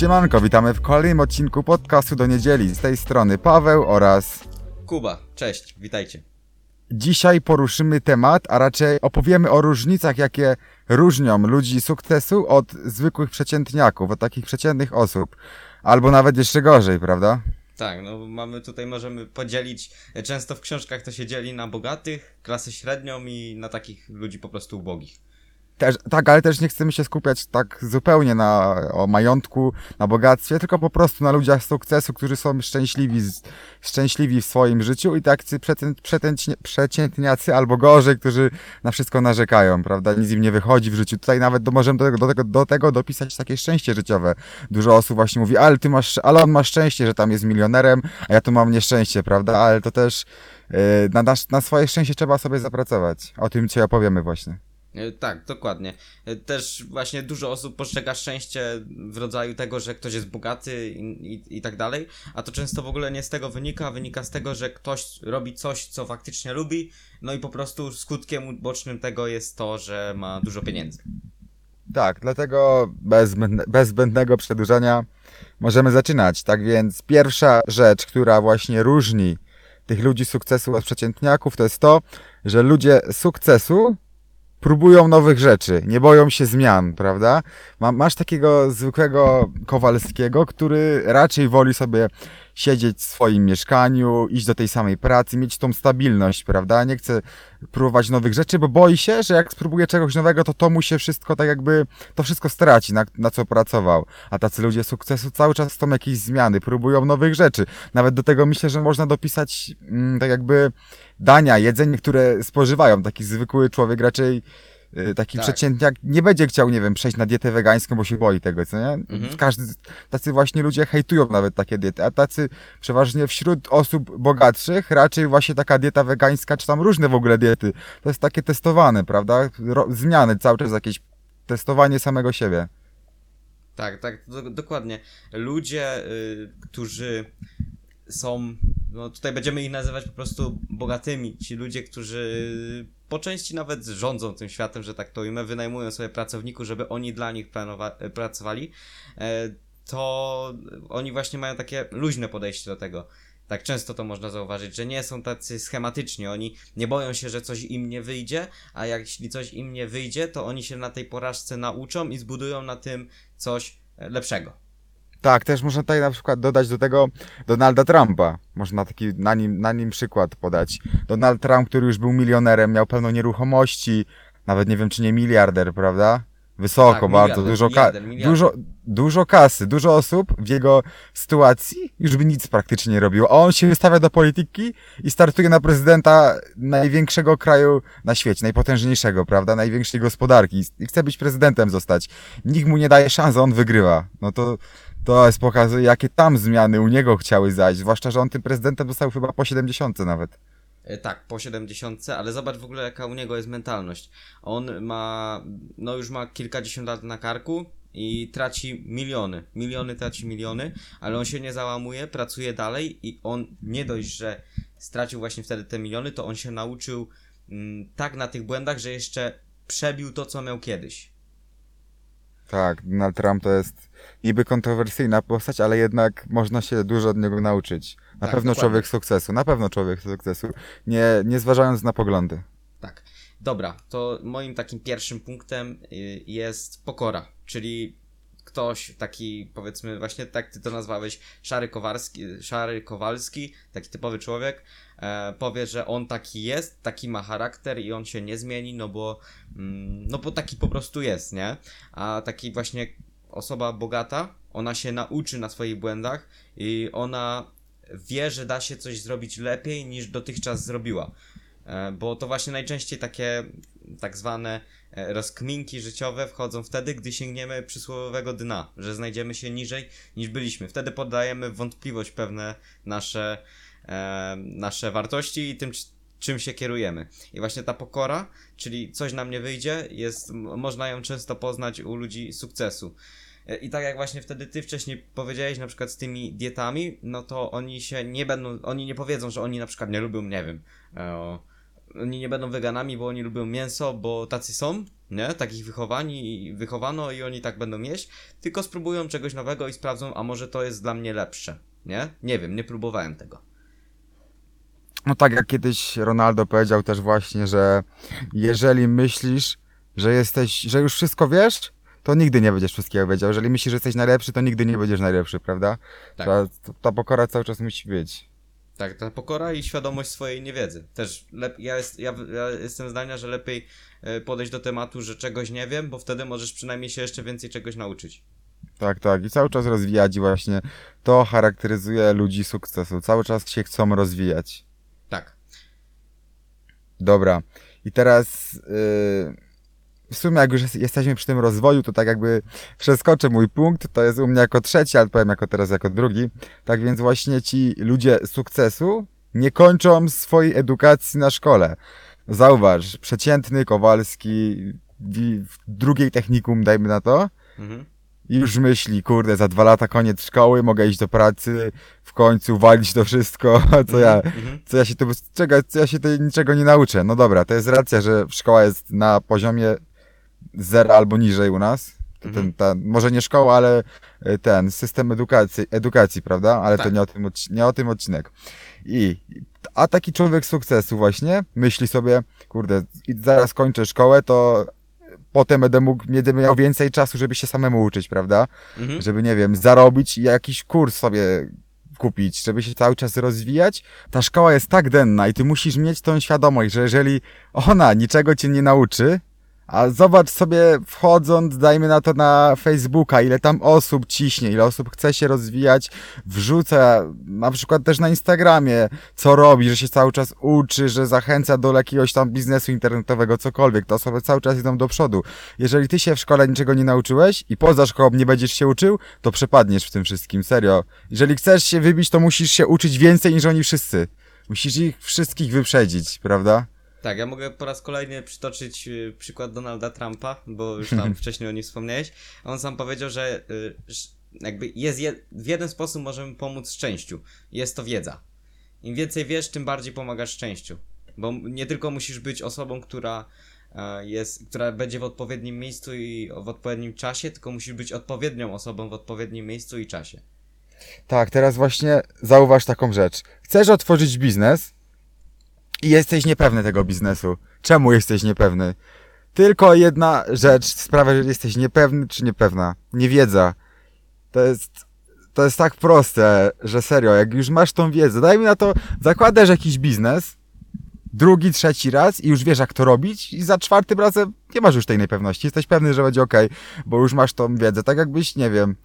Siemanko, witamy w kolejnym odcinku podcastu do niedzieli. Z tej strony Paweł oraz Kuba, cześć, witajcie. dzisiaj poruszymy temat, a raczej opowiemy o różnicach, jakie różnią ludzi sukcesu od zwykłych przeciętniaków, od takich przeciętnych osób. Albo nawet jeszcze gorzej, prawda? Tak, no mamy tutaj, możemy podzielić, często w książkach to się dzieli na bogatych, klasę średnią i na takich ludzi po prostu ubogich. Też, tak, ale też nie chcemy się skupiać tak zupełnie na o majątku, na bogactwie, tylko po prostu na ludziach sukcesu, którzy są szczęśliwi, szczęśliwi w swoim życiu i tacy przecię- przeciętniacy albo gorzej, którzy na wszystko narzekają, prawda? Nic im nie wychodzi w życiu. Tutaj nawet do, możemy do tego, do, tego, do tego dopisać takie szczęście życiowe. Dużo osób właśnie mówi, ale ty masz, ale on ma szczęście, że tam jest milionerem, a ja tu mam nieszczęście, prawda? Ale to też yy, na, na, swoje szczęście trzeba sobie zapracować. O tym dzisiaj opowiemy właśnie. E, Tak, dokładnie. E, Też właśnie dużo osób postrzega szczęście w rodzaju tego, że ktoś jest bogaty i, i, i tak dalej, a to często w ogóle nie z tego wynika, wynika z tego, że ktoś robi coś, co faktycznie lubi, no i po prostu skutkiem ubocznym tego jest to, że ma dużo pieniędzy. Tak, dlatego bez, bez zbędnego przedłużania możemy zaczynać. Tak więc pierwsza rzecz, która właśnie różni tych ludzi sukcesu od przeciętniaków, to jest to, że ludzie sukcesu próbują nowych rzeczy, nie boją się zmian, prawda? Ma, masz takiego zwykłego Kowalskiego, który raczej woli sobie siedzieć w swoim mieszkaniu, iść do tej samej pracy, mieć tą stabilność, prawda? Nie chce próbować nowych rzeczy, bo boi się, że jak spróbuje czegoś nowego, to to mu się wszystko tak jakby, to wszystko straci, na, na co pracował. A tacy ludzie sukcesu cały czas chcą jakieś zmiany, próbują nowych rzeczy. Nawet do tego myślę, że można dopisać mm, tak jakby dania, jedzenie, które spożywają. Taki zwykły człowiek raczej taki Tak. przeciętniak nie będzie chciał, nie wiem, przejść na dietę wegańską, bo się boi tego, co nie? Mhm. Każdy, tacy właśnie ludzie hejtują nawet takie diety, a tacy przeważnie wśród osób bogatszych raczej właśnie taka dieta wegańska, czy tam różne w ogóle diety, to jest takie testowane, prawda? Ro, zmiany cały czas jakieś testowanie samego siebie. Tak, tak, do, dokładnie. Ludzie, y, którzy są, no tutaj będziemy ich nazywać po prostu bogatymi. Ci ludzie, którzy po części nawet rządzą tym światem, że tak to ujmę, wynajmują sobie pracowników, żeby oni dla nich planowa- e, pracowali, e, to oni właśnie mają takie luźne podejście do tego. Tak często to można zauważyć, że nie są tacy schematyczni. Oni nie boją się, że coś im nie wyjdzie, a jeśli coś im nie wyjdzie, to oni się na tej porażce nauczą i zbudują na tym coś e, lepszego. Tak, też można tutaj na przykład dodać do tego Donalda Trumpa. Można taki na nim, na nim przykład podać. Donald Trump, który już był milionerem, miał pełno nieruchomości, nawet nie wiem czy nie miliarder, prawda? Wysoko Tak, bardzo, miliarder, dużo, miliarder, miliarder. dużo, dużo kasy, dużo osób w jego sytuacji już by nic praktycznie nie robiło. A on się wystawia do polityki i startuje na prezydenta największego kraju na świecie, najpotężniejszego, prawda? Największej gospodarki i chce być prezydentem zostać. Nikt mu nie daje szans, a on wygrywa. No to, to jest pokazuje, jakie tam zmiany u niego chciały zajść. Zwłaszcza, że on tym prezydentem został chyba po 70 nawet. E, Tak, po 70, ale zobacz w ogóle jaka u niego jest mentalność. On ma, no już ma kilkadziesiąt lat na karku i traci miliony. Miliony traci miliony, ale on się nie załamuje, pracuje dalej i on nie dość, że stracił właśnie wtedy te miliony, to on się nauczył mm, tak na tych błędach, że jeszcze przebił to, co miał kiedyś. Tak, Donald Trump to jest niby kontrowersyjna postać, ale jednak można się dużo od niego nauczyć. Na Tak, pewno dokładnie. człowiek sukcesu, na pewno człowiek sukcesu, nie, nie zważając na poglądy. Tak. Dobra, to moim takim pierwszym punktem y, jest pokora, czyli ktoś taki, powiedzmy, właśnie tak ty to nazwałeś, szary Kowalski, szary Kowalski taki typowy człowiek, e, powie, że on taki jest, taki ma charakter i on się nie zmieni, no bo, mm, no bo taki po prostu jest, nie? A taki właśnie osoba bogata, ona się nauczy na swoich błędach i ona wie, że da się coś zrobić lepiej niż dotychczas zrobiła. E, Bo to właśnie najczęściej takie tak zwane e, rozkminki życiowe wchodzą wtedy, gdy sięgniemy przysłowiowego dna, że znajdziemy się niżej niż byliśmy. Wtedy poddajemy wątpliwość pewne nasze, e, nasze wartości i tym, czym się kierujemy. I właśnie ta pokora, czyli coś nam nie wyjdzie, jest, można ją często poznać u ludzi sukcesu. E, I tak jak właśnie wtedy ty wcześniej powiedziałeś, na przykład z tymi dietami, no to oni się nie będą, oni nie powiedzą, że oni na przykład nie lubią, nie wiem, e, oni nie będą weganami, bo oni lubią mięso, bo tacy są, nie? Takich wychowani wychowano i oni tak będą jeść, tylko spróbują czegoś nowego i sprawdzą, a może to jest dla mnie lepsze, nie? Nie wiem, nie próbowałem tego. No tak jak kiedyś Ronaldo powiedział też właśnie, że jeżeli myślisz, że jesteś, że już wszystko wiesz, to nigdy nie będziesz wszystkiego wiedział. Jeżeli myślisz, że jesteś najlepszy, to nigdy nie będziesz najlepszy, prawda? Tak. Ta, ta pokora cały czas musi być. Tak, ta pokora i świadomość swojej niewiedzy. Też lep- ja, jest, ja, ja jestem zdania, że lepiej e, podejść do tematu, że czegoś nie wiem, bo wtedy możesz przynajmniej się jeszcze więcej czegoś nauczyć. Tak, tak. I cały czas rozwijać i właśnie to charakteryzuje ludzi sukcesu. Cały czas się chcą rozwijać. Tak. Dobra. I teraz yy, w sumie jak już jest- jesteśmy przy tym rozwoju, to tak jakby przeskoczę mój punkt, to jest u mnie jako trzeci, ale powiem jako teraz jako drugi. Tak więc właśnie ci ludzie sukcesu nie swojej edukacji na szkole. Zauważ, przeciętny Kowalski w drugiej technikum, dajmy na to, Mhm. i już myśli, kurde, za dwa lata koniec szkoły, mogę iść do pracy, w końcu walić to wszystko, co ja, Mhm. co ja się tu, czego, co ja się tutaj niczego nie nauczę. No dobra, to jest racja, że szkoła jest na poziomie zera albo niżej u nas. To Mhm. Ten, ta, może nie szkoła, ale e, ten system edukacji, edukacji prawda? Ale to Tak. nie o, tym, nie o tym odcinek. I, a taki człowiek sukcesu właśnie myśli sobie, kurde, zaraz kończę szkołę, to potem będę mógł, będę miał więcej czasu, żeby się samemu uczyć, prawda? Mhm. żeby, nie wiem, zarobić i jakiś kurs sobie kupić, żeby się cały czas rozwijać. Ta szkoła jest tak denna i ty musisz mieć tą świadomość, że jeżeli ona niczego cię nie nauczy, a zobacz sobie wchodząc, dajmy na to na Facebooka, ile tam osób ciśnie, ile osób chce się rozwijać, wrzuca na przykład też na Instagramie, co robi, że się cały czas uczy, że zachęca do jakiegoś tam biznesu internetowego, cokolwiek. Te osoby cały czas idą do przodu. Jeżeli ty się w szkole niczego nie nauczyłeś i poza szkołą nie będziesz się uczył, to przepadniesz w tym wszystkim, serio. Jeżeli chcesz się wybić, to musisz się uczyć więcej niż oni wszyscy. Musisz ich wszystkich wyprzedzić, prawda? Tak, ja mogę po raz kolejny przytoczyć y, przykład Donalda Trumpa, bo już tam wcześniej o nim wspomniałeś. On sam powiedział, że y, jakby jest je, w jeden sposób możemy pomóc szczęściu. Jest to wiedza. Im więcej wiesz, tym bardziej pomagasz szczęściu. Bo nie tylko musisz być osobą, która e, jest, która będzie w odpowiednim miejscu i w odpowiednim czasie, tylko musisz być odpowiednią osobą w odpowiednim miejscu i czasie. Tak, teraz właśnie zauważ taką rzecz. Chcesz otworzyć biznes i jesteś niepewny tego biznesu. Czemu jesteś niepewny? Tylko jedna rzecz sprawia, że jesteś niepewny czy niepewna. Niewiedza. To jest, to jest tak proste, że serio, jak już masz tą wiedzę, daj mi na to, zakładasz jakiś biznes, drugi, trzeci raz i już wiesz jak to robić i za czwartym razem nie masz już tej niepewności. Jesteś pewny, że będzie ok, bo już masz tą wiedzę. Tak jakbyś, nie wiem,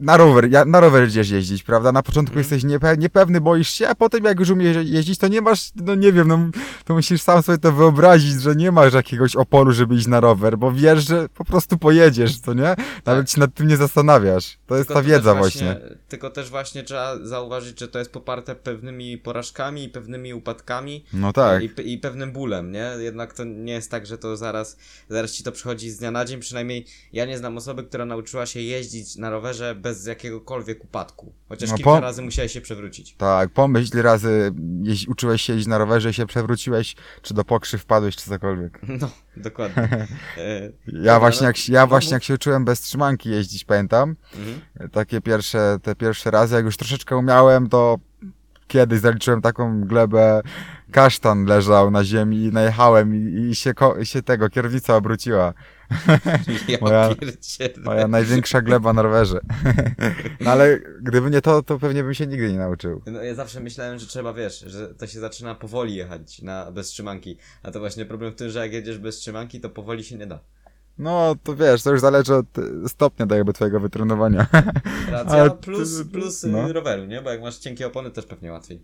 na rower, ja, na rower idziesz jeździć, prawda? Na początku Mhm. jesteś niepe, niepewny, boisz się, a potem jak już umiesz jeździć, to nie masz, no nie wiem, no to musisz sam sobie to wyobrazić, że nie masz jakiegoś oporu, żeby iść na rower, bo wiesz, że po prostu pojedziesz, co nie? Nawet się nad tym nie zastanawiasz. To jest ta Tak. to wiedza też właśnie. Tylko też właśnie trzeba zauważyć, że to jest poparte pewnymi porażkami i pewnymi upadkami. No tak. I, I pewnym bólem, nie? Jednak to nie jest tak, że to zaraz, zaraz ci to przychodzi z dnia na dzień. Przynajmniej ja nie znam osoby, która nauczyła się jeździć na rowerze bez jakiegokolwiek upadku. Chociaż No kilka po- razy musiałeś się przewrócić. Tak, pomyśl ile razy jeździ, uczyłeś się jeździć na rowerze i się przewróciłeś, czy do pokrzy wpadłeś, czy cokolwiek. No, dokładnie. E, Ja właśnie, no, jak, się- ja no właśnie jak się uczyłem bez trzymanki jeździć, pamiętam, mhm. takie pierwsze, te pierwsze razy, jak już troszeczkę umiałem, to kiedyś zaliczyłem taką glebę, kasztan leżał na ziemi i najechałem i, i się, się tego, kierownica obróciła. Ja Moja-. Moja największa gleba na rowerze. No ale gdyby nie to, to pewnie bym się nigdy nie nauczył. No, ja zawsze myślałem, że trzeba, wiesz, że to się zaczyna powoli jechać na, bez trzymanki. A to właśnie problem w tym, że jak jedziesz bez trzymanki, to powoli się nie da. No, to wiesz, to już zależy od stopnia do jakby twojego wytrenowania. Racja, plus, plus no. no. roweru, nie? Bo jak masz cienkie opony, też pewnie łatwiej.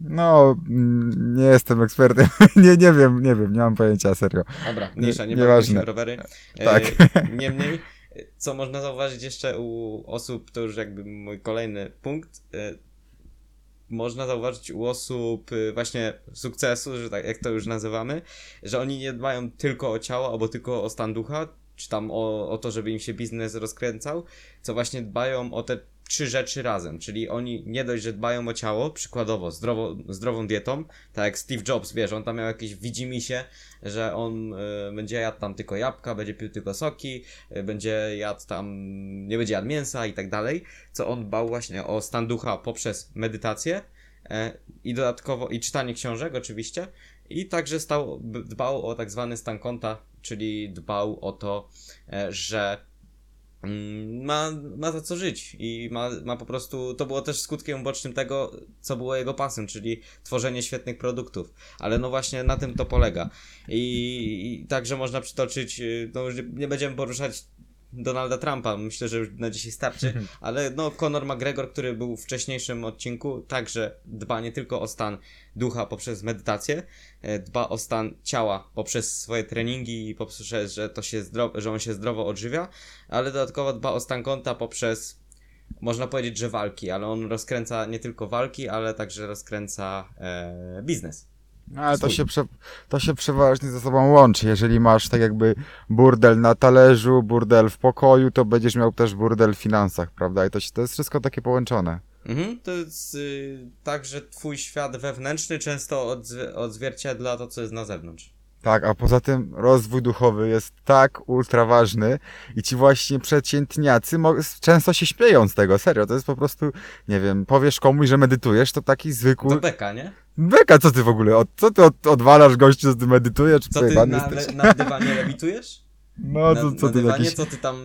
No, mm, nie jestem ekspertem. Nie, nie wiem, nie wiem, nie mam pojęcia, serio. Dobra, mniejsza, nie, Nie- bawimy rowery. Tak. E, niemniej, co można zauważyć jeszcze u osób, to już jakby mój kolejny punkt, e, można zauważyć u osób e, właśnie sukcesu, że tak jak to już nazywamy, że oni nie dbają tylko o ciało, albo tylko o stan ducha, czy tam o, o to, żeby im się biznes rozkręcał, co właśnie dbają o te trzy rzeczy razem, czyli oni nie dość, że dbają o ciało, przykładowo zdrowo, zdrową dietą, tak jak Steve Jobs, wiesz, on tam miał jakieś widzimisię, że on y, będzie jadł tam tylko jabłka, będzie pił tylko soki, y, będzie jadł tam, nie będzie jadł mięsa i tak dalej, co on dbał właśnie o stan ducha poprzez medytację e, i dodatkowo, i czytanie książek oczywiście, i także stał, dbał o tak zwany stan konta, czyli dbał o to, e, że ma, ma za co żyć i ma, ma po prostu, to było też skutkiem ubocznym tego, co było jego pasem, czyli tworzenie świetnych produktów, ale no właśnie na tym to polega. I, i także można przytoczyć, y, no już nie- nie będziemy poruszać Donalda Trumpa, myślę, że już na dzisiaj starczy, ale no Conor McGregor, który był w wcześniejszym odcinku, także dba nie tylko o stan ducha poprzez medytację, e, dba o stan ciała poprzez swoje treningi i poprzez, że, to się zdro- że on się zdrowo odżywia, ale dodatkowo dba o stan konta poprzez, można powiedzieć, że walki, ale on rozkręca nie tylko walki, ale także rozkręca e, biznes. No, ale to się, prze, to się przeważnie ze sobą łączy. Jeżeli masz tak jakby burdel na talerzu, burdel w pokoju, to będziesz miał też burdel w finansach, prawda? I to, się, to jest wszystko takie połączone. Mhm, to jest y, tak, że twój świat wewnętrzny często odzw- odzwierciedla to, co jest na zewnątrz. Tak, a poza tym rozwój duchowy jest tak ultra ważny i ci właśnie przeciętniacy często się śmieją z tego, serio, to jest po prostu, nie wiem, powiesz komuś, że medytujesz, to taki zwykły... To beka, nie? Beka, co ty w ogóle, od, co ty od, odwalasz gościu, że ty medytujesz, Co ty na, jesteś? na dywanie lewitujesz? No, na, to co na ty dywanie, jakiś co ty tam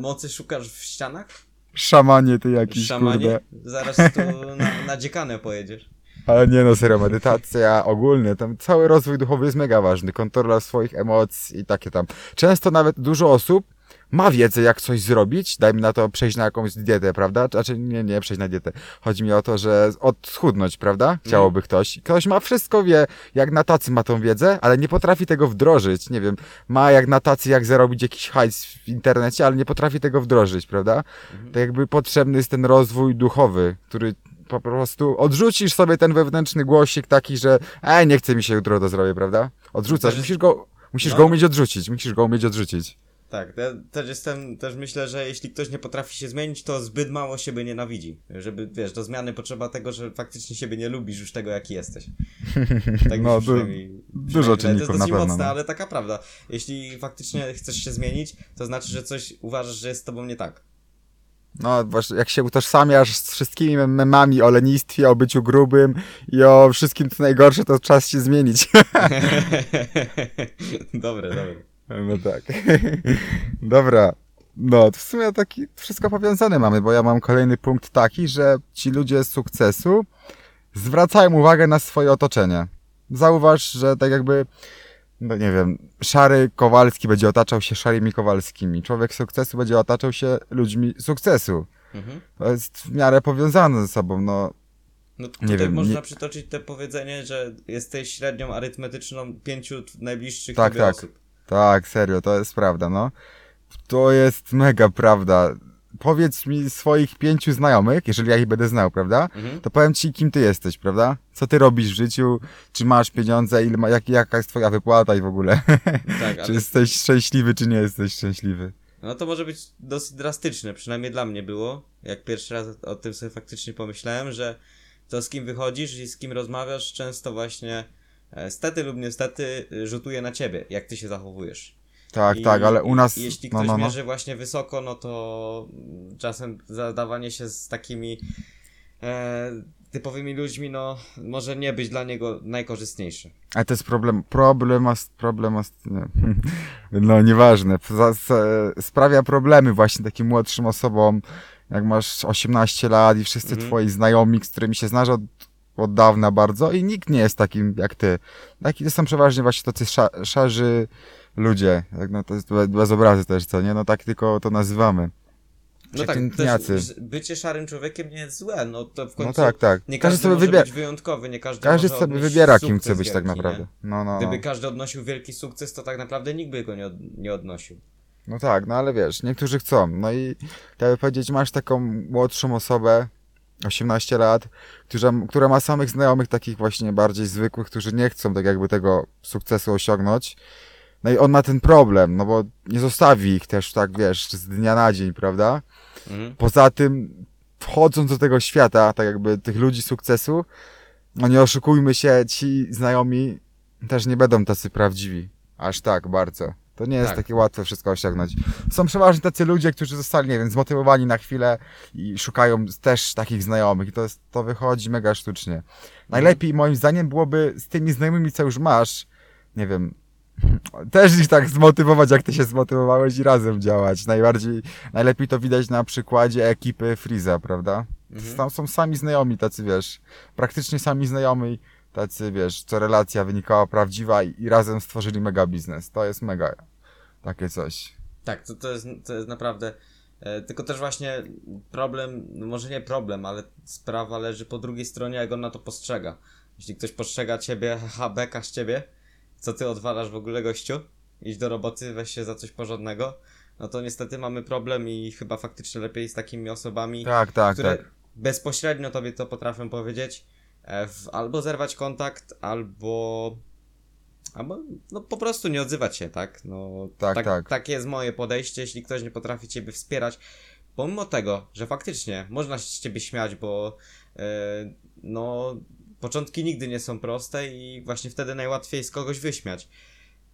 mocy szukasz w ścianach? szamanie ty jakiś, Szamanie? kurde. Zaraz tu na, na dziekanę pojedziesz. Ale nie no, serio, medytacja ogólnie, tam cały rozwój duchowy jest mega ważny, kontrola swoich emocji i takie tam. Często nawet dużo osób ma wiedzę, jak coś zrobić, dajmy na to przejść na jakąś dietę, prawda? Znaczy, nie, nie przejść na dietę. Chodzi mi o to, że odschudnąć, prawda? Chciałoby ktoś. Ktoś ma wszystko, wie, jak na tacy ma tą wiedzę, ale nie potrafi tego wdrożyć. Nie wiem, ma jak na tacy, jak zarobić jakiś hajs w internecie, ale nie potrafi tego wdrożyć, prawda? Tak jakby potrzebny jest ten rozwój duchowy, który po prostu odrzucisz sobie ten wewnętrzny głosik taki, że ej, nie chce mi się jutro to zrobię, prawda? Odrzucasz, Też- musisz go, musisz No. go umieć odrzucić, musisz go umieć odrzucić. Tak, ja też jestem, też myślę, że jeśli ktoś nie potrafi się zmienić, to zbyt mało siebie nienawidzi. Żeby, wiesz, do zmiany potrzeba tego, że faktycznie siebie nie lubisz już tego, jaki jesteś. Tak No, du- dużo czynników To jest dosyć mocne, no. ale taka prawda. Jeśli faktycznie chcesz się zmienić, to znaczy, że coś uważasz, że jest z tobą nie tak. No, właśnie, jak się utożsamiasz z wszystkimi mem- memami o lenistwie, o byciu grubym i o wszystkim co najgorsze, to czas się zmienić. dobre, dobre. No tak. Dobra. No, to w sumie taki wszystko powiązane mamy, bo ja mam kolejny punkt taki, że ci ludzie z sukcesu zwracają uwagę na swoje otoczenie. Zauważ, że tak jakby, no nie wiem, szary Kowalski będzie otaczał się szarymi Kowalskimi. Człowiek sukcesu będzie otaczał się ludźmi sukcesu. Mhm. To jest w miarę powiązane ze sobą, no. No Nie tutaj wiem, można nie- przytoczyć te powiedzenie, że jesteś średnią arytmetyczną pięciu najbliższych Tak, tak. osób. Tak, serio, to jest prawda, no. To jest mega prawda. Powiedz mi swoich pięciu znajomych, jeżeli ja ich będę znał, prawda? Mhm. To powiem ci, kim ty jesteś, prawda? Co ty robisz w życiu? Czy masz pieniądze? Ile ma, jak, jaka jest twoja wypłata i w ogóle? Tak, czy ale jesteś szczęśliwy, czy nie jesteś szczęśliwy? no to może być dosyć drastyczne, przynajmniej dla mnie było, jak pierwszy raz o tym sobie faktycznie pomyślałem, że to z kim wychodzisz i z kim rozmawiasz często właśnie e, stety lub niestety rzutuje na ciebie, jak ty się zachowujesz. Tak, I- tak, ale u nas... Jeśli no, ktoś no, no. mierzy właśnie wysoko, no to czasem zadawanie się z takimi e, typowymi ludźmi, no może nie być dla niego najkorzystniejsze. Ale to jest problem, problemas, problemas, nie. no nieważne, sprawia problemy właśnie takim młodszym osobom, jak masz 18 lat i wszyscy Mhm. twoi znajomi, z którymi się znasz od, od dawna bardzo i nikt nie jest takim jak ty. Taki to są przeważnie właśnie tacy sza, szarzy ludzie, tak, no to jest be- bez obrazy też, co nie, no tak tylko to nazywamy. No tak, też bycie szarym człowiekiem nie jest złe, no to w końcu No tak, tak. nie Każdy każdy, sobie wybiera, być wyjątkowy, nie każdy każdy sobie wybiera kim chce być tak wielki, naprawdę. Nie? No, no, no. Gdyby każdy odnosił wielki sukces, to tak naprawdę nikt by go nie, od, nie odnosił. No tak, no ale wiesz, niektórzy chcą. No i jakby powiedzieć, masz taką młodszą osobę, 18 lat, która, która ma samych znajomych takich właśnie bardziej zwykłych, którzy nie chcą tak jakby tego sukcesu osiągnąć. No i on ma ten problem, no bo nie zostawi ich też tak, wiesz, z dnia na dzień, prawda? Mhm. Poza tym wchodząc do tego świata, tak jakby tych ludzi sukcesu, no nie oszukujmy się, ci znajomi też nie będą tacy prawdziwi. Aż tak bardzo. To nie jest Tak. takie łatwe wszystko osiągnąć. Są przeważnie tacy ludzie, którzy zostali, nie wiem, zmotywowani na chwilę i szukają też takich znajomych i to, jest, to wychodzi mega sztucznie. Najlepiej moim zdaniem byłoby z tymi znajomymi, co już masz, nie wiem, też ich tak zmotywować, jak ty się zmotywowałeś i razem działać. Najbardziej, najlepiej to widać na przykładzie ekipy Freeza, prawda? Mhm. Tam są sami znajomi tacy, wiesz, praktycznie sami znajomi, tacy, wiesz, co relacja wynikała prawdziwa i, i razem stworzyli mega biznes. To jest mega takie coś. Tak, to, to, jest, to jest naprawdę. E, tylko też właśnie problem, no może nie problem, ale sprawa leży po drugiej stronie, jak on na to postrzega. Jeśli ktoś postrzega ciebie, haha, beka z ciebie, co ty odwalasz w ogóle gościu, idź do roboty, weź się za coś porządnego, no to niestety mamy problem i chyba faktycznie lepiej z takimi osobami, Tak, tak, które tak. bezpośrednio tobie to potrafią powiedzieć, e, w, albo zerwać kontakt, albo. Albo no po prostu nie odzywać się, tak? No, Tak, tak, tak. Takie jest moje podejście, jeśli ktoś nie potrafi ciebie wspierać. Pomimo tego, że faktycznie można się z ciebie śmiać, bo e, no początki nigdy nie są proste i właśnie wtedy najłatwiej jest kogoś wyśmiać.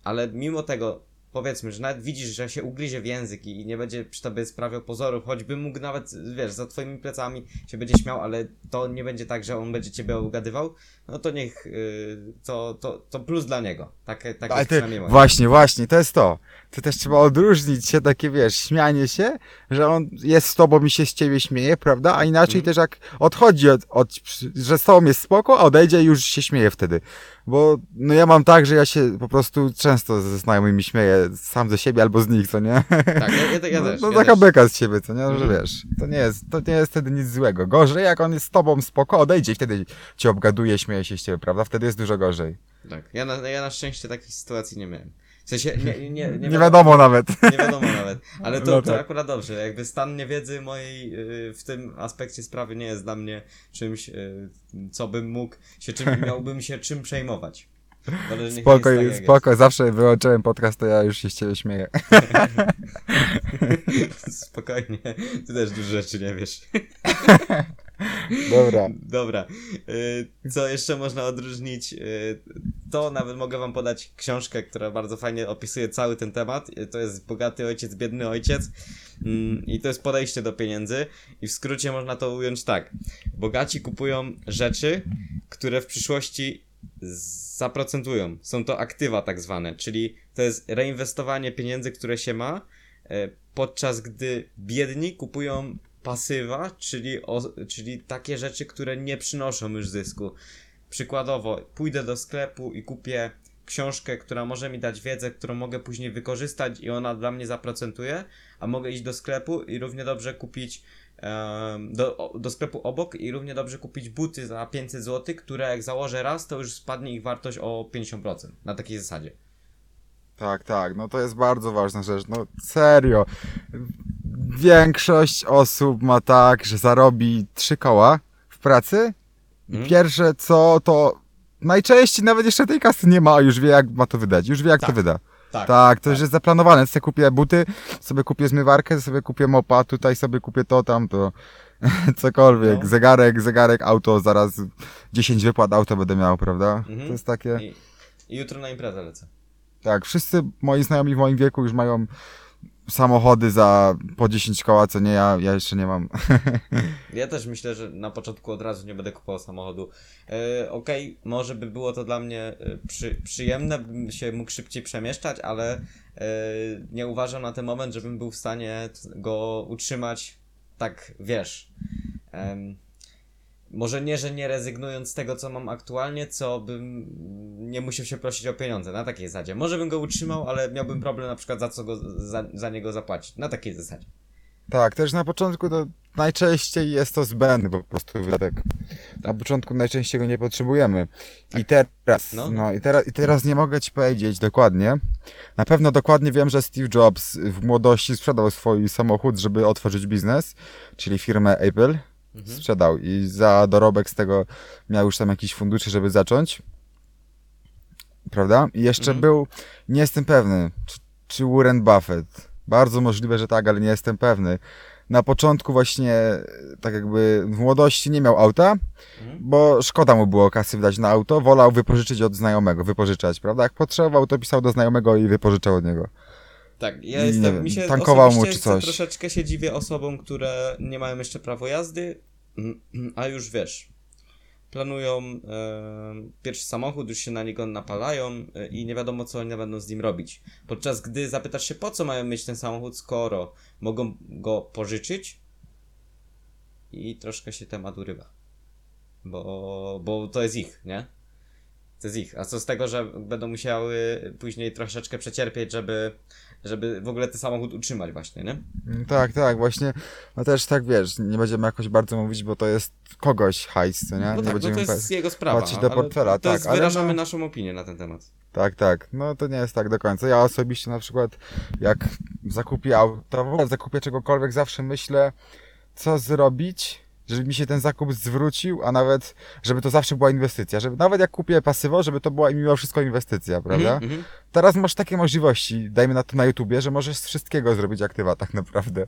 Ale mimo tego, powiedzmy, że nawet widzisz, że się ugryzie w język i nie będzie przy tobie sprawiał pozorów, choćby mógł nawet, wiesz, za twoimi plecami się będzie śmiał, ale to nie będzie tak, że on będzie ciebie ugadywał, no to niech, yy, to, to, to plus dla niego. Tak, tak Ale jest ty, właśnie, właśnie, to jest to. To też trzeba odróżnić się takie, wiesz, śmianie się, że on jest z tobą i się z ciebie śmieje, prawda? A inaczej Mhm. też jak odchodzi od, od, że z tobą jest spoko, a odejdzie i już się śmieje wtedy. Bo, no ja mam tak, że ja się po prostu często ze znajomymi śmieję, sam ze siebie albo z nich, co nie? Tak, ja, ja, ja no, też. no ja taka też. beka z ciebie, co nie? Że Mhm. wiesz, to nie jest, to nie jest wtedy nic złego. Gorzej, jak on jest z tobą spoko, odejdzie i wtedy cię obgaduje, śmieje się z ciebie, prawda? Wtedy jest dużo gorzej. Tak, ja na, ja na szczęście takich sytuacji nie miałem. W sensie, nie, nie, nie, Nie, wiadomo nawet. Nie wiadomo nawet. Ale to, No to tak. akurat dobrze. Jakby stan niewiedzy mojej yy, w tym aspekcie sprawy nie jest dla mnie czymś, yy, co bym mógł się czym, miałbym się czym przejmować. Wolę, że niech Spoko, jest tak, zawsze wyłączyłem podcast, to ja już się z ciebie śmieję. Spokojnie. Ty też dużo rzeczy nie wiesz. Dobra. Dobra. Yy, Co jeszcze można odróżnić? Yy, To nawet mogę wam podać książkę, która bardzo fajnie opisuje cały ten temat. Yy, To jest Bogaty Ojciec, Biedny Ojciec. Mm, I to jest podejście do pieniędzy. I w skrócie można to ująć tak. Bogaci kupują rzeczy, które w przyszłości zaprocentują. Są to aktywa tak zwane, czyli to jest reinwestowanie pieniędzy, które się ma, podczas gdy biedni kupują pasywa, czyli, o, czyli takie rzeczy, które nie przynoszą już zysku. Przykładowo, pójdę do sklepu i kupię książkę, która może mi dać wiedzę, którą mogę później wykorzystać i ona dla mnie zaprocentuje, a mogę iść do sklepu i równie dobrze kupić do, do sklepu obok i równie dobrze kupić buty za 500 zł, które jak założę raz, to już spadnie ich wartość o 50%. Na takiej zasadzie. Tak, tak, no to jest bardzo ważna rzecz, no serio. Większość osób ma tak, że zarobi trzy koła w pracy. Mhm. Pierwsze co, to najczęściej nawet jeszcze tej kasy nie ma, a już wie jak ma to wydać, już wie jak to Tak. wyda. Tak. Tak, to już jest zaplanowane. Sobie kupię buty, sobie kupię zmywarkę, sobie kupię mopa, tutaj sobie kupię to, tamto. Cokolwiek. No. Zegarek, zegarek, auto, zaraz 10 wypłat auto będę miał, prawda? Mhm. To jest takie. I, I jutro na imprezę lecę. Tak, wszyscy moi znajomi w moim wieku już mają samochody za po 10 koła, co nie ja, ja jeszcze nie mam. Ja też myślę, że na początku od razu nie będę kupował samochodu. E, Okej, może by było to dla mnie e, przy, przyjemne, bym się mógł szybciej przemieszczać, ale e, nie uważam na ten moment, żebym był w stanie go utrzymać tak, wiesz. Może nie, że nie rezygnując z tego, co mam aktualnie, co bym nie musiał się prosić o pieniądze, na takiej zasadzie. Może bym go utrzymał, ale miałbym problem na przykład za co go, za, za niego zapłacić. Na takiej zasadzie. Tak, też na początku to najczęściej jest to zbędny po prostu wydatek. Na początku najczęściej go nie potrzebujemy. I teraz, No, no, no. i, teraz, i teraz nie mogę ci powiedzieć dokładnie. Na pewno dokładnie wiem, że Steve Jobs w młodości sprzedał swój samochód, żeby otworzyć biznes, czyli firmę Apple. Mhm. Sprzedał i za dorobek z tego miał już tam jakieś fundusze, żeby zacząć. Prawda? I jeszcze Mhm. był, nie jestem pewny, czy, czy Warren Buffett. Bardzo możliwe, że tak, ale nie jestem pewny. na początku właśnie, tak jakby w młodości nie miał auta, Mhm. bo szkoda mu było kasy wydać na auto, wolał wypożyczyć od znajomego, wypożyczać, prawda? Jak potrzebował, to pisał do znajomego i wypożyczał od niego. Tak, ja jestem, wiem, mi się tankował mu czy coś. troszeczkę się dziwię osobom, które nie mają jeszcze prawo jazdy, a już wiesz, planują e, pierwszy samochód, już się na niego napalają e, i nie wiadomo co oni będą z nim robić. Podczas gdy zapytasz się po co mają mieć ten samochód, skoro mogą go pożyczyć i troszkę się temat urywa. Bo, bo to jest ich, nie? To jest ich. A co z tego, że będą musiały później troszeczkę przecierpieć, żeby, żeby w ogóle ten samochód utrzymać właśnie, nie? Mm, Tak, tak, właśnie, no też tak wiesz, nie będziemy jakoś bardzo mówić, bo to jest kogoś hajs, nie? No nie tak, no będziemy to jest jego sprawa. płacić do ale portfela, to jest, tak, ale wyrażamy no- naszą opinię na ten temat. Tak, tak. No to nie jest tak do końca. Ja osobiście na przykład jak zakupię auto, w ogóle zakupię czegokolwiek, zawsze myślę, co zrobić, żeby mi się ten zakup zwrócił, a nawet, żeby to zawsze była inwestycja. Żeby nawet jak kupię pasywo, żeby to była mimo wszystko inwestycja, prawda? Mhm, mhm. Teraz masz takie możliwości, dajmy na to na YouTubie, że możesz z wszystkiego zrobić aktywa tak naprawdę.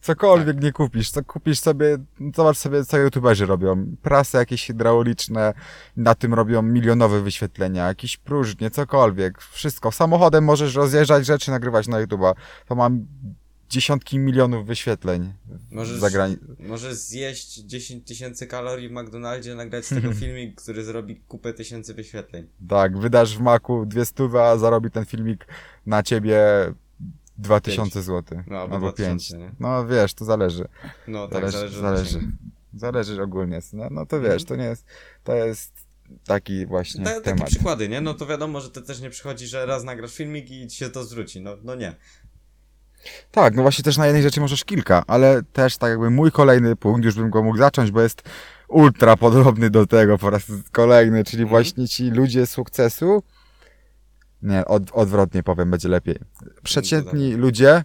Cokolwiek Tak. nie kupisz, co kupisz sobie, zobacz sobie co YouTuberzy robią. Prasy jakieś hydrauliczne, na tym robią milionowe wyświetlenia, jakieś próżnie, cokolwiek, wszystko. Samochodem możesz rozjeżdżać rzeczy, nagrywać na YouTuba. To mam dziesiątki milionów wyświetleń Możesz, za możesz zjeść 10 tysięcy kalorii w McDonaldzie, nagrać z tego filmik, który zrobi kupę tysięcy wyświetleń. Tak, wydasz w maku dwie stówy, a zarobi ten filmik na ciebie 2000 zł. No, albo albo 2000, 5. nie? No wiesz, to zależy. No tak, Zależy, zależy. zależy. Zależy ogólnie. No, no to Mhm. wiesz, to nie jest, to jest taki właśnie Ta, takie temat. przykłady, nie? No to wiadomo, że to też nie przychodzi, że raz nagrasz filmik i ci się to zwróci. No, no nie. Tak, no właśnie też na jednej rzeczy możesz kilka, ale też tak jakby mój kolejny punkt, już bym go mógł zacząć, bo jest ultra podobny do tego po raz kolejny, czyli Mhm. właśnie ci ludzie sukcesu, nie, od, odwrotnie powiem, będzie lepiej. Przeciętni ludzie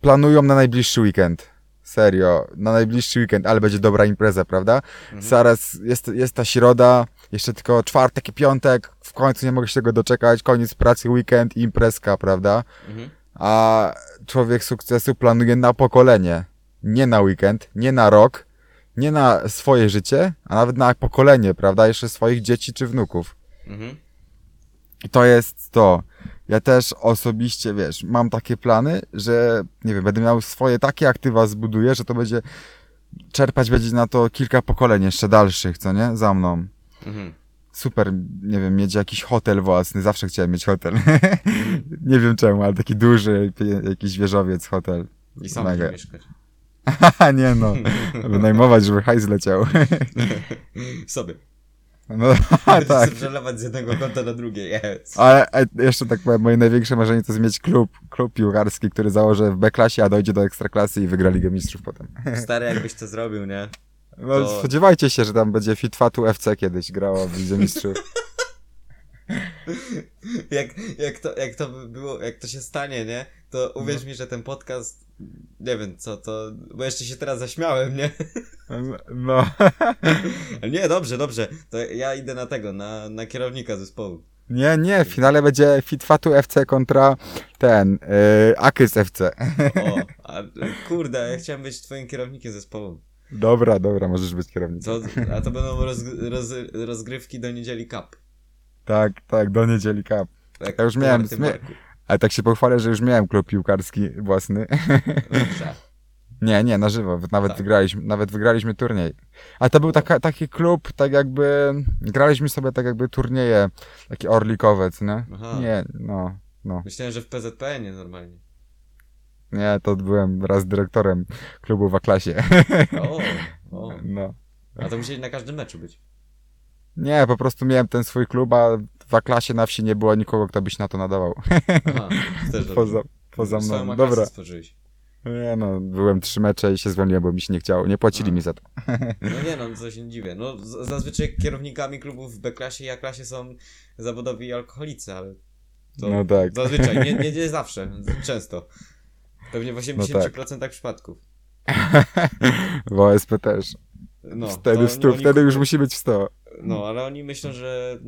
planują na najbliższy weekend. Serio, na najbliższy weekend, ale będzie dobra impreza, prawda? Mhm. Zaraz jest, jest ta środa, jeszcze tylko czwartek i piątek, w końcu nie mogę się tego doczekać, koniec pracy, weekend i imprezka, prawda? Mhm. A człowiek sukcesu planuje na pokolenie. Nie na weekend, nie na rok, nie na swoje życie, a nawet na pokolenie, prawda? Jeszcze swoich dzieci czy wnuków. Mhm. I to jest to. Ja też osobiście, wiesz, mam takie plany, że, nie wiem, będę miał swoje takie aktywa zbuduję, że to będzie, czerpać będzie na to kilka pokoleń jeszcze dalszych, co nie? Za mną. Mhm. Super, nie wiem, mieć jakiś hotel własny, zawsze chciałem mieć hotel. nie wiem czemu, ale taki duży, jakiś wieżowiec, hotel. I sam Mega. Mieszkać. Nie no, wynajmować, żeby hajs leciał. Sobie. no, tak. Przelewać z jednego konta na drugie, yes. Ale e, jeszcze tak powiem, moje największe marzenie to jest mieć klub, klub piłkarski, który założę w B-klasie, a dojdzie do ekstraklasy i wygra Ligę Mistrzów potem. Stary, jakbyś to zrobił, nie? No, To- spodziewajcie się, że tam będzie Fitfatu FC kiedyś grało w Lidze Mistrzów. Jak, jak, to, jak to by było, jak to się stanie, nie? To uwierz mi, że ten podcast, nie wiem co to, bo jeszcze się teraz zaśmiałem, nie? No. Nie, dobrze, dobrze, to ja idę na tego, na, na kierownika zespołu. Nie, nie, w finale będzie Fitfatu FC kontra ten, yy, Akys FC. O, a, kurde, ja chciałem być twoim kierownikiem zespołu. Dobra, dobra, możesz być kierownikiem. To, a to będą roz, roz, rozgrywki do niedzieli cup. Tak, tak, do niedzieli cup. Tak, Ja już miałem. Ale tak się pochwalę, że już miałem klub piłkarski własny. Nie, nie, na żywo. Nawet Tak. wygraliśmy, nawet wygraliśmy turniej. A to był taka, taki klub, tak jakby, graliśmy sobie tak jakby turnieje, takie orlikowe, nie? Aha. Nie, no, no. Myślałem, że w PZPN-ie normalnie. Nie, to byłem raz dyrektorem klubu w A-klasie. O, o. No. A to musieli na każdym meczu być. Nie, po prostu miałem ten swój klub, a w A-klasie na wsi nie było nikogo, kto by się na to nadawał. Aha, też Poza, dobrze. poza mną. Dobra. stworzyłeś. Nie no, byłem trzy mecze i się zwolniłem, bo mi się nie chciało. Nie płacili A. mi za to. No nie no, co się nie dziwię. No zazwyczaj kierownikami klubów w B-klasie i A-klasie są zawodowi alkoholicy, ale to No tak. zazwyczaj, nie, nie, nie zawsze, często. Pewnie w 80% przypadków. W OSP też. No, wtedy, stu, oni- wtedy już musi być w 100. No, ale oni myślą, że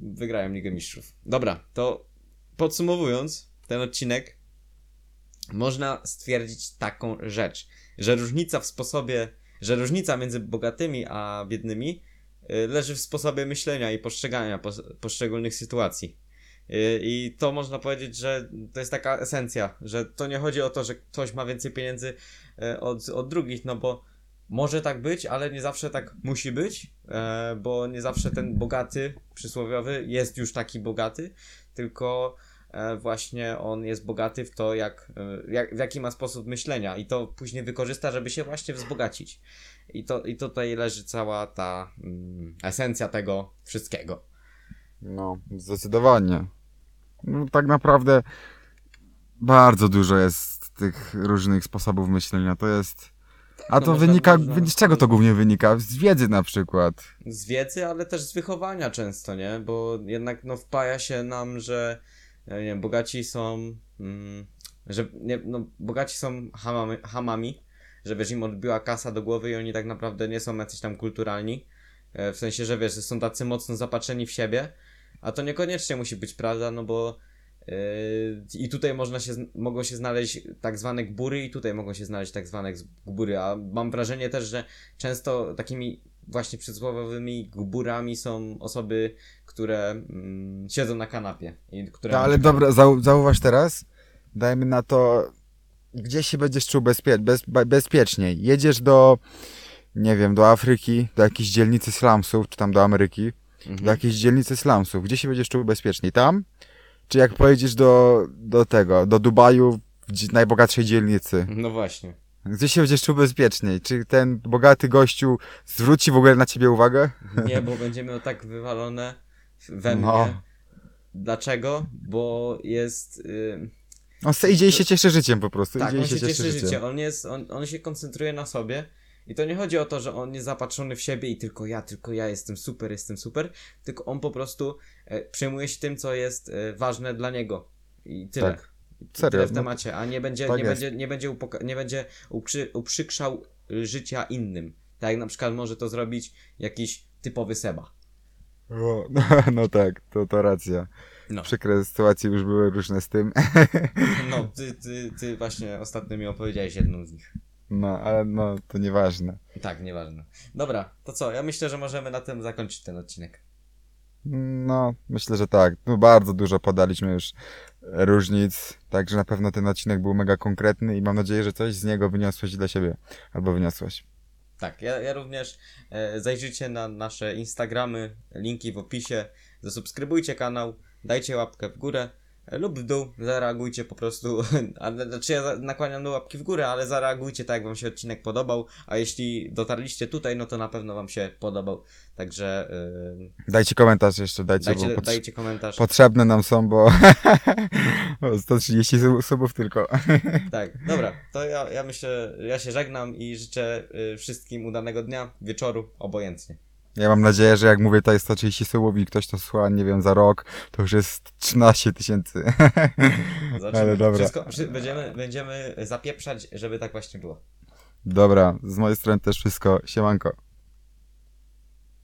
wygrają Ligę Mistrzów. Dobra, to podsumowując ten odcinek, można stwierdzić taką rzecz, że różnica w sposobie, że różnica między bogatymi a biednymi y, leży w sposobie myślenia i postrzegania pos poszczególnych sytuacji. Y, I to można powiedzieć, że to jest taka esencja, że to nie chodzi o to, że ktoś ma więcej pieniędzy e, od, od drugich, no bo może tak być, ale nie zawsze tak musi być, e, bo nie zawsze ten bogaty, przysłowiowy, jest już taki bogaty, tylko e, właśnie on jest bogaty w to, jak, jak, w jaki ma sposób myślenia i to później wykorzysta, żeby się właśnie wzbogacić. I, to, i tutaj leży cała ta mm, esencja tego wszystkiego. No, zdecydowanie. No, tak naprawdę bardzo dużo jest tych różnych sposobów myślenia. To jest. A to wynika. można- Z czego to głównie wynika? Z wiedzy na przykład. z wiedzy, ale też z wychowania często, nie? Bo jednak no wpaja się nam, że ja nie wiem, bogaci są mm, że nie, no, bogaci są hamami, hamami, że wiesz, im odbiła kasa do głowy i oni tak naprawdę nie są jacyś tam kulturalni. E, W sensie, że wiesz, że są tacy mocno zapatrzeni w siebie, a to niekoniecznie musi być prawda, no bo yy, i tutaj można się, mogą się znaleźć tak zwane gbury i tutaj mogą się znaleźć tak zwane gbury, a mam wrażenie też, że często takimi właśnie przysłowiowymi gburami są osoby, które mm, siedzą na kanapie. I które No, ale dobra, zau, zauważ teraz. Dajmy na to. Gdzie się będziesz czuł bezpie, bez, bezpieczniej? Jedziesz do. Nie wiem, do Afryki, do jakiejś dzielnicy slumsów, czy tam do Ameryki. Do Mhm. jakiejś dzielnicy slumsów. Gdzie się będziesz czuł bezpieczniej? Tam? Czy jak pojedziesz do, do tego, do Dubaju, w najbogatszej dzielnicy? No właśnie. Gdzie się będziesz czuł bezpieczniej? Czy ten bogaty gościu zwróci w ogóle na ciebie uwagę? Nie, bo będzie miał tak wywalone we mnie. No. Dlaczego? Bo jest. Yy, On se idzie i się cieszy życiem po prostu. tak, idzie on się się cieszy życie. On, jest, on, on się koncentruje na sobie. I to nie chodzi o to, że on jest zapatrzony w siebie i tylko ja, tylko ja jestem super, jestem super. Tylko on po prostu e, przejmuje się tym, co jest e, ważne dla niego. I tyle. Tak. Serio, Tyle w no. temacie, a nie będzie, Tak nie jest. będzie, nie będzie, upoka- nie będzie uprzy- uprzykrzał życia innym. Tak jak na przykład może to zrobić jakiś typowy Seba. O, no, no tak, to, to racja. No. Przykre sytuacje już były różne z tym. No, ty, ty, ty właśnie ostatnio mi opowiedziałeś jedną z nich. No, ale no, to nieważne. Tak, nieważne. Dobra, to co? Ja myślę, że możemy na tym zakończyć ten odcinek. No, myślę, że tak. No, bardzo dużo podaliśmy już różnic, także na pewno ten odcinek był mega konkretny i mam nadzieję, że coś z niego wyniosłeś dla siebie. Albo wyniosłeś. Tak, ja, ja również e, zajrzyjcie na nasze Instagramy, linki w opisie, zasubskrybujcie kanał, dajcie łapkę w górę lub w dół, zareagujcie po prostu, ale, znaczy ja nakłaniam do łapki w górę, ale zareagujcie tak, jak wam się odcinek podobał, a jeśli dotarliście tutaj, no to na pewno wam się podobał, także e, Dajcie komentarz jeszcze, dajcie, dajcie, bo dajcie komentarz. potrzebne nam są, bo o, 130 sub- subów tylko. Tak, dobra, to ja, ja myślę, ja się żegnam i życzę y, wszystkim udanego dnia, wieczoru, obojętnie. Ja mam nadzieję, że jak mówię tutaj 130 subów i ktoś to słucha, nie wiem, za rok, to już jest 13 tysięcy. Ale dobra. Wszystko, wszy- będziemy, będziemy zapieprzać, żeby tak właśnie było. Dobra, z mojej strony też wszystko. Siemanko.